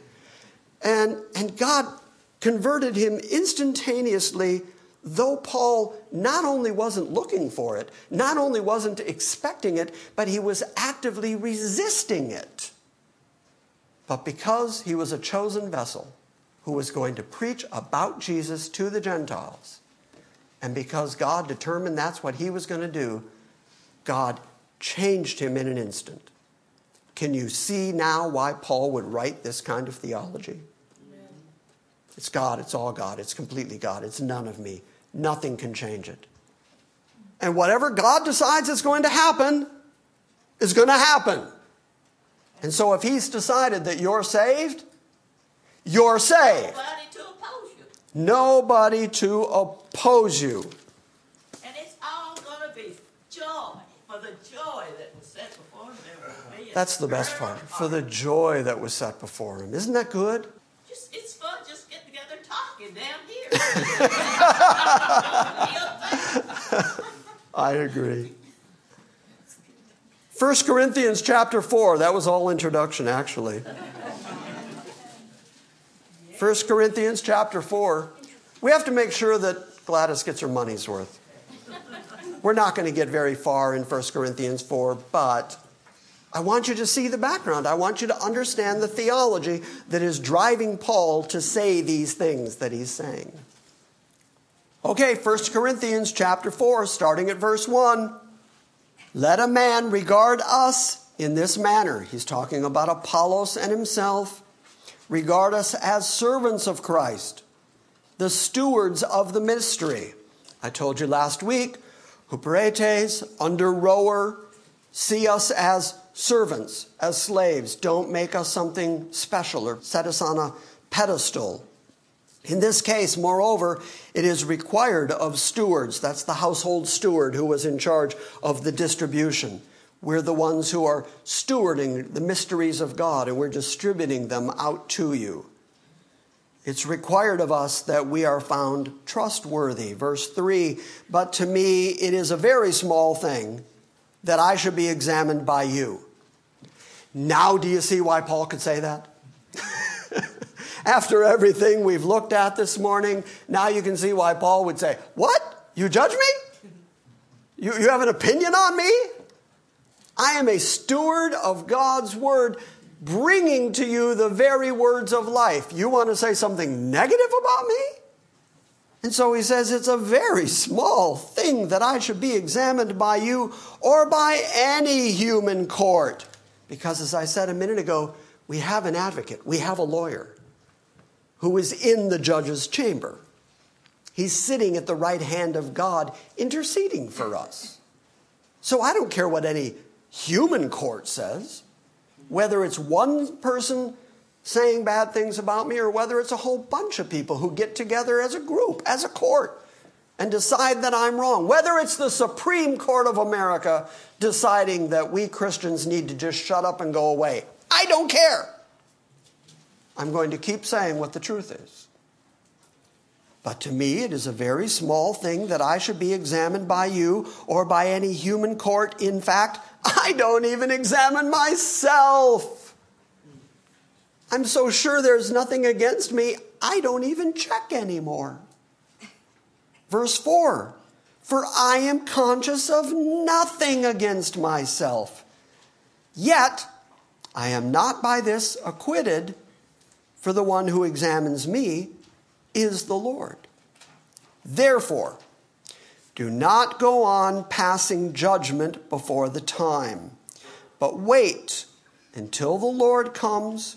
And, and God converted him instantaneously, though Paul not only wasn't looking for it, not only wasn't expecting it, but he was actively resisting it. But because he was a chosen vessel who was going to preach about Jesus to the Gentiles, and because God determined that's what he was going to do, God changed him in an instant. Can you see now why Paul would write this kind of theology? It's God, it's all God, it's completely God, it's none of me. Nothing can change it. And whatever God decides is going to happen is going to happen. And so if He's decided that you're saved, you're saved.
Nobody to oppose you.
Nobody to oppose you.
And it's all going to be joy. For the joy that was set before him, there will be a
That's the best part. For the joy that was set before Him. Isn't that good?
Just, it's fun just getting together talking here.
I agree. 1 Corinthians chapter 4, that was all introduction actually. 1 Corinthians chapter 4. We have to make sure that Gladys gets her money's worth. We're not going to get very far in 1 Corinthians 4, but I want you to see the background. I want you to understand the theology that is driving Paul to say these things that he's saying. Okay, 1 Corinthians chapter 4, starting at verse 1. Let a man regard us in this manner. He's talking about Apollos and himself. Regard us as servants of Christ, the stewards of the mystery. I told you last week, huperetes, under rower, see us as servants, as slaves. Don't make us something special or set us on a pedestal. In this case, moreover, it is required of stewards, that's the household steward who was in charge of the distribution. We're the ones who are stewarding the mysteries of God and we're distributing them out to you. It's required of us that we are found trustworthy. Verse 3 But to me it is a very small thing that I should be examined by you. Now, do you see why Paul could say that? After everything we've looked at this morning, now you can see why Paul would say, What? You judge me? You, you have an opinion on me? I am a steward of God's word, bringing to you the very words of life. You want to say something negative about me? And so he says, It's a very small thing that I should be examined by you or by any human court. Because as I said a minute ago, we have an advocate, we have a lawyer who is in the judge's chamber. He's sitting at the right hand of God, interceding for us. So I don't care what any human court says, whether it's one person saying bad things about me or whether it's a whole bunch of people who get together as a group, as a court, and decide that I'm wrong. Whether it's the Supreme Court of America deciding that we Christians need to just shut up and go away. I don't care. I'm going to keep saying what the truth is. But to me, it is a very small thing that I should be examined by you or by any human court. In fact, I don't even examine myself. I'm so sure there's nothing against me, I don't even check anymore. Verse 4 For I am conscious of nothing against myself. Yet I am not by this acquitted, for the one who examines me is the Lord. Therefore, do not go on passing judgment before the time, but wait until the Lord comes,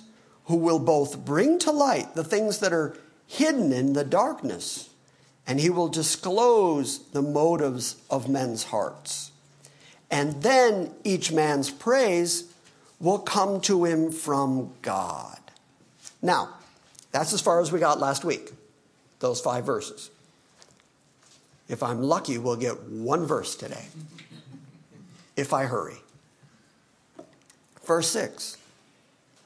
who will both bring to light the things that are hidden in the darkness, and he will disclose the motives of men's hearts. And then each man's praise will come to him from God. Now, that's as far as we got last week, those five verses. If I'm lucky, we'll get one verse today, if I hurry. Verse 6.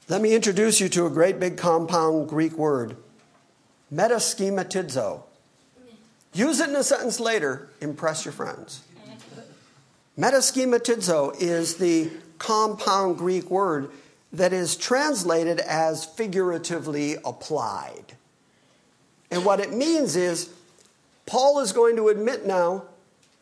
Let me introduce you to a great big compound Greek word, metaschematizo. Use it in a sentence later, impress your friends. Metaschematizo is the compound Greek word that is translated as figuratively applied. And what it means is, Paul is going to admit now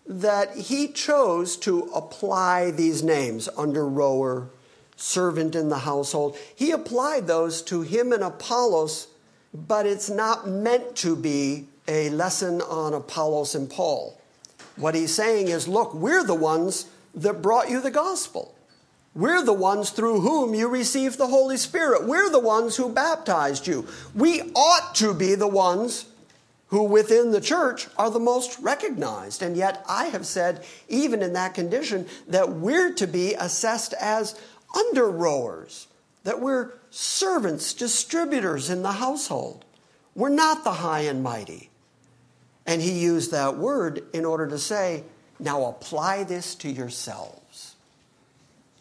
that he chose to apply these names under rower, servant in the household. He applied those to him and Apollos, but it's not meant to be a lesson on Apollos and Paul. What he's saying is look, we're the ones that brought you the gospel. We're the ones through whom you received the Holy Spirit. We're the ones who baptized you. We ought to be the ones who within the church are the most recognized. And yet, I have said, even in that condition, that we're to be assessed as under rowers, that we're servants, distributors in the household. We're not the high and mighty. And he used that word in order to say, now apply this to yourselves.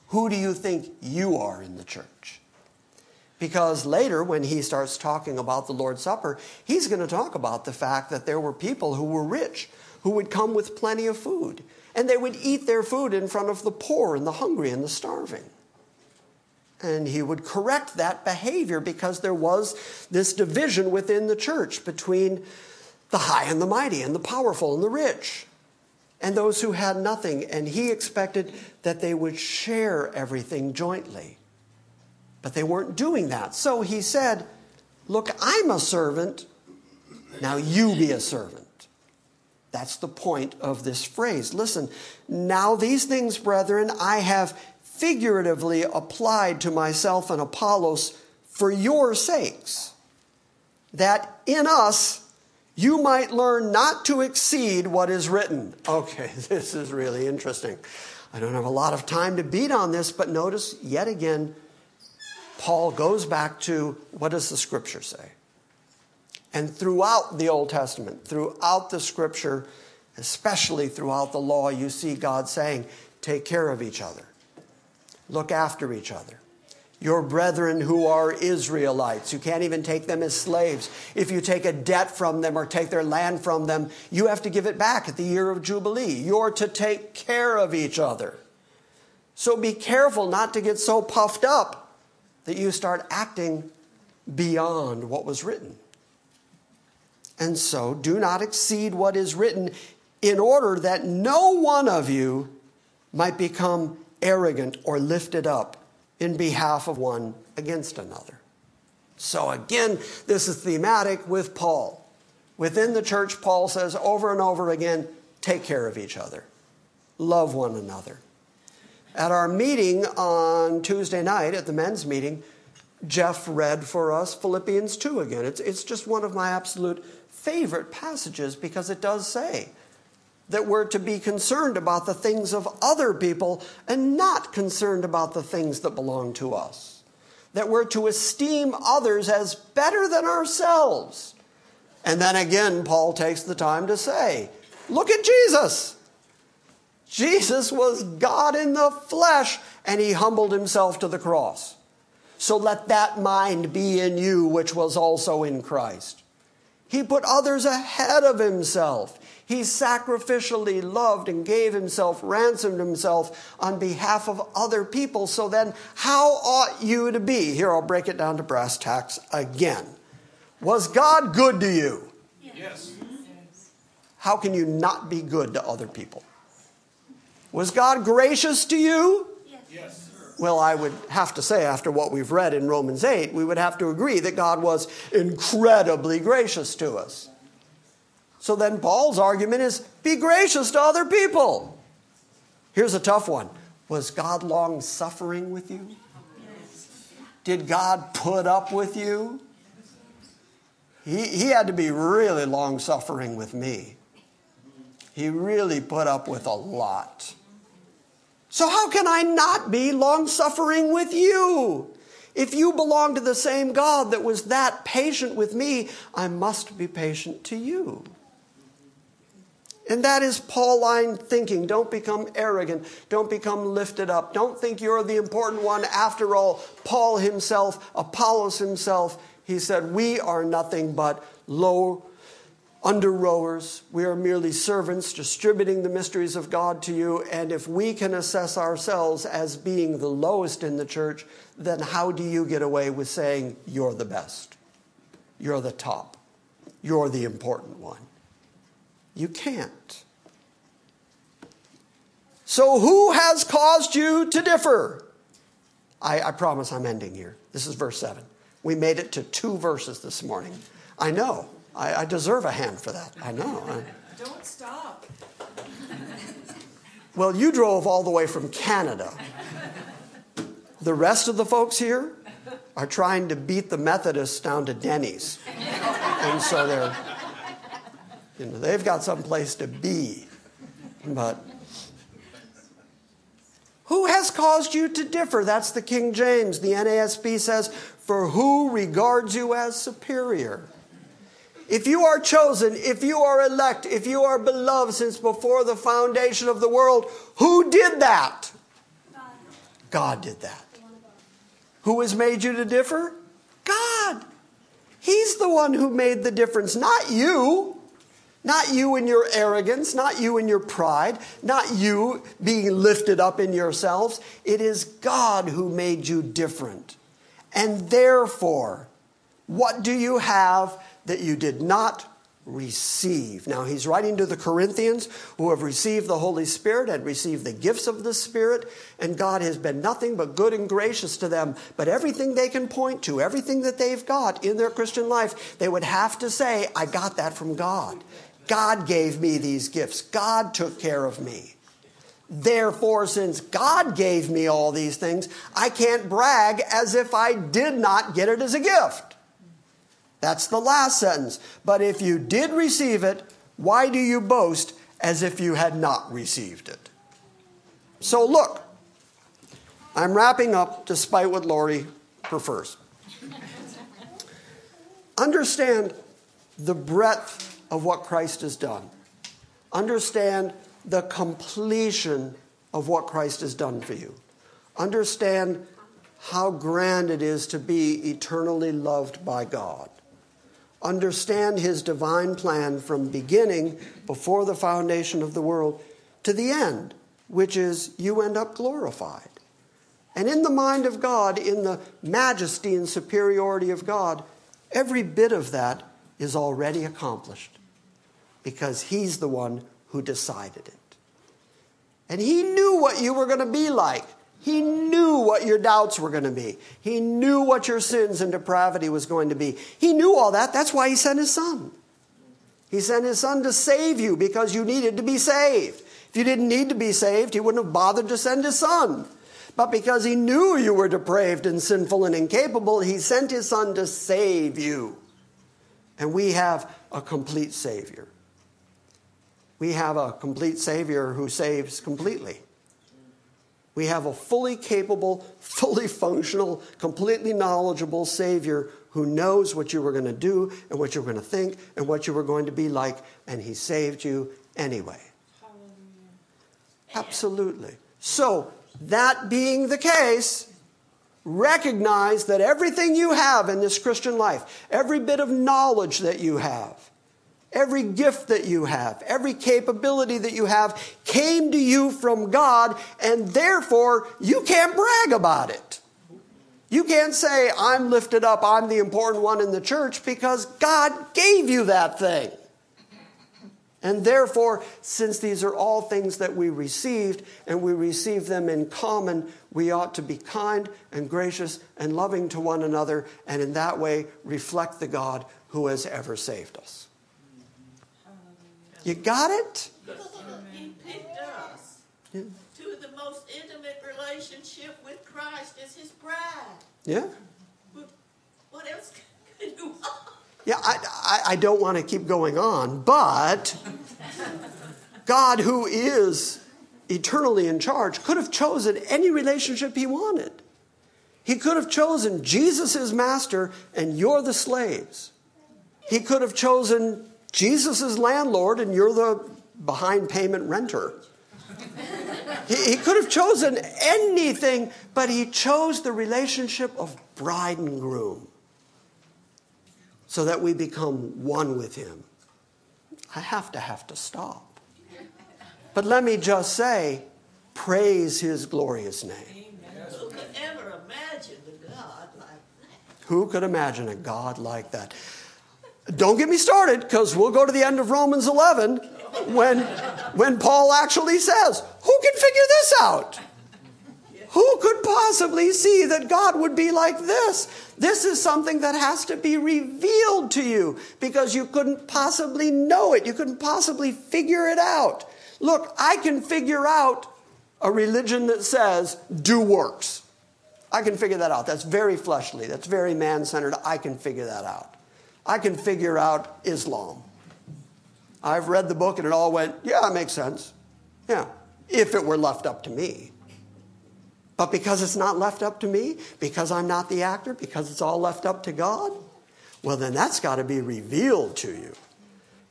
Who do you think you are in the church? Because later, when he starts talking about the Lord's Supper, he's going to talk about the fact that there were people who were rich, who would come with plenty of food, and they would eat their food in front of the poor and the hungry and the starving. And he would correct that behavior because there was this division within the church between the high and the mighty, and the powerful and the rich, and those who had nothing. And he expected that they would share everything jointly. But they weren't doing that. So he said, Look, I'm a servant. Now you be a servant. That's the point of this phrase. Listen, now these things, brethren, I have figuratively applied to myself and Apollos for your sakes, that in us you might learn not to exceed what is written. Okay, this is really interesting. I don't have a lot of time to beat on this, but notice yet again, Paul goes back to what does the scripture say? And throughout the Old Testament, throughout the scripture, especially throughout the law, you see God saying, take care of each other, look after each other your brethren who are Israelites. You can't even take them as slaves. If you take a debt from them or take their land from them, you have to give it back at the year of Jubilee. You're to take care of each other. So be careful not to get so puffed up that you start acting beyond what was written. And so do not exceed what is written in order that no one of you might become arrogant or lifted up in behalf of one against another. So again, this is thematic with Paul. Within the church, Paul says over and over again take care of each other, love one another. At our meeting on Tuesday night, at the men's meeting, Jeff read for us Philippians 2 again. It's, it's just one of my absolute favorite passages because it does say, that we're to be concerned about the things of other people and not concerned about the things that belong to us. That we're to esteem others as better than ourselves. And then again, Paul takes the time to say, Look at Jesus. Jesus was God in the flesh, and he humbled himself to the cross. So let that mind be in you, which was also in Christ. He put others ahead of himself. He sacrificially loved and gave himself, ransomed himself on behalf of other people. So then, how ought you to be? Here, I'll break it down to brass tacks again. Was God good to you? Yes. How can you not be good to other people? Was God gracious to you? Yes. Well, I would have to say, after what we've read in Romans 8, we would have to agree that God was incredibly gracious to us. So then Paul's argument is be gracious to other people. Here's a tough one Was God long suffering with you? Did God put up with you? He, he had to be really long suffering with me. He really put up with a lot. So, how can I not be long suffering with you? If you belong to the same God that was that patient with me, I must be patient to you. And that is Pauline thinking. Don't become arrogant. Don't become lifted up. Don't think you're the important one. After all, Paul himself, Apollos himself, he said, We are nothing but low, under rowers. We are merely servants distributing the mysteries of God to you. And if we can assess ourselves as being the lowest in the church, then how do you get away with saying you're the best? You're the top. You're the important one. You can't. So, who has caused you to differ? I, I, promise I'm ending here. This is verse 7. We made it to two verses this morning. I know. I, I deserve a hand for that. I know.
I, Don't stop.
well, you drove all the way from Canada. The rest of the folks here are trying to beat the Methodists down to Denny's. And so they're, you know, they've got some place to be. But who has caused you to differ? That's the King James. The NASB says, For who regards you as superior? If you are chosen, if you are elect, if you are beloved since before the foundation of the world, who did that? God did that. Who has made you to differ? God. He's the one who made the difference, not you. Not you in your arrogance, not you in your pride, not you being lifted up in yourselves. It is God who made you different. And therefore, what do you have that you did not receive. Now, he's writing to the Corinthians who have received the Holy Spirit and received the gifts of the Spirit, and God has been nothing but good and gracious to them. But everything they can point to, everything that they've got in their Christian life, they would have to say, I got that from God. God gave me these gifts, God took care of me. Therefore, since God gave me all these things, I can't brag as if I did not get it as a gift. That's the last sentence. But if you did receive it, why do you boast as if you had not received it? So look, I'm wrapping up despite what Lori prefers. Understand the breadth of what Christ has done. Understand the completion of what Christ has done for you. Understand how grand it is to be eternally loved by God understand his divine plan from beginning before the foundation of the world to the end, which is you end up glorified. And in the mind of God, in the majesty and superiority of God, every bit of that is already accomplished because he's the one who decided it. And he knew what you were going to be like. He knew what your doubts were going to be. He knew what your sins and depravity was going to be. He knew all that. That's why he sent his son. He sent his son to save you because you needed to be saved. If you didn't need to be saved, he wouldn't have bothered to send his son. But because he knew you were depraved and sinful and incapable, he sent his son to save you. And we have a complete Savior. We have a complete Savior who saves completely. We have a fully capable, fully functional, completely knowledgeable Savior who knows what you were going to do and what you were going to think and what you were going to be like, and He saved you anyway. Absolutely. So, that being the case, recognize that everything you have in this Christian life, every bit of knowledge that you have, Every gift that you have, every capability that you have came to you from God, and therefore you can't brag about it. You can't say, I'm lifted up, I'm the important one in the church, because God gave you that thing. And therefore, since these are all things that we received and we receive them in common, we ought to be kind and gracious and loving to one another, and in that way reflect the God who has ever saved us. You got it?
He picked us yeah. to the most intimate relationship with Christ as his bride.
Yeah.
What else can you want?
Yeah, I, I, I don't want to keep going on, but God, who is eternally in charge, could have chosen any relationship he wanted. He could have chosen Jesus as master and you're the slaves. He could have chosen Jesus is landlord and you're the behind payment renter. he, he could have chosen anything, but he chose the relationship of bride and groom so that we become one with him. I have to have to stop. But let me just say, praise his glorious name.
Who could ever imagine a God like that?
Who could imagine a God like that? Don't get me started because we'll go to the end of Romans 11 when, when Paul actually says, Who can figure this out? Who could possibly see that God would be like this? This is something that has to be revealed to you because you couldn't possibly know it. You couldn't possibly figure it out. Look, I can figure out a religion that says, do works. I can figure that out. That's very fleshly. That's very man centered. I can figure that out. I can figure out Islam. I've read the book and it all went, yeah, it makes sense. Yeah, if it were left up to me. But because it's not left up to me, because I'm not the actor, because it's all left up to God, well, then that's got to be revealed to you.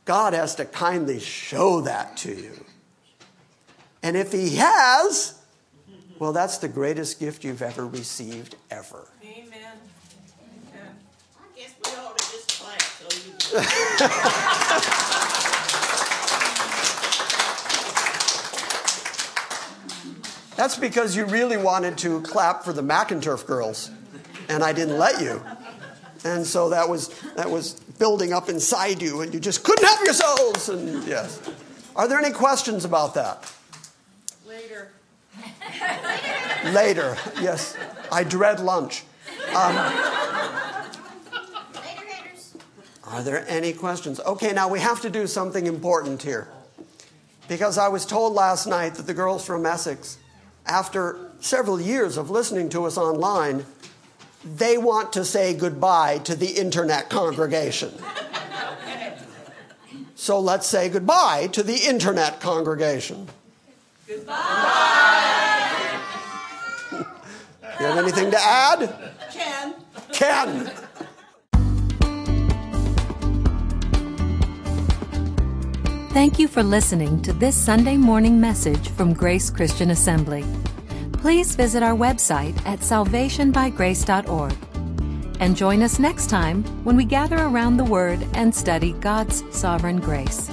God has to kindly show that to you. And if He has, well, that's the greatest gift you've ever received, ever.
Amen. Amen.
I guess we ought to just clap so you
That's because you really wanted to clap for the McInturf girls, and I didn't let you. And so that was that was building up inside you, and you just couldn't help yourselves. And yes, are there any questions about that? Later. Yes, I dread lunch. Um,
Later, haters.
are there any questions? Okay, now we have to do something important here, because I was told last night that the girls from Essex after several years of listening to us online, they want to say goodbye to the internet congregation. So let's say goodbye to the internet congregation. Goodbye. you have anything to add?
Ken.
Ken.
Thank you for listening to this Sunday morning message from Grace Christian Assembly. Please visit our website at salvationbygrace.org and join us next time when we gather around the Word and study God's sovereign grace.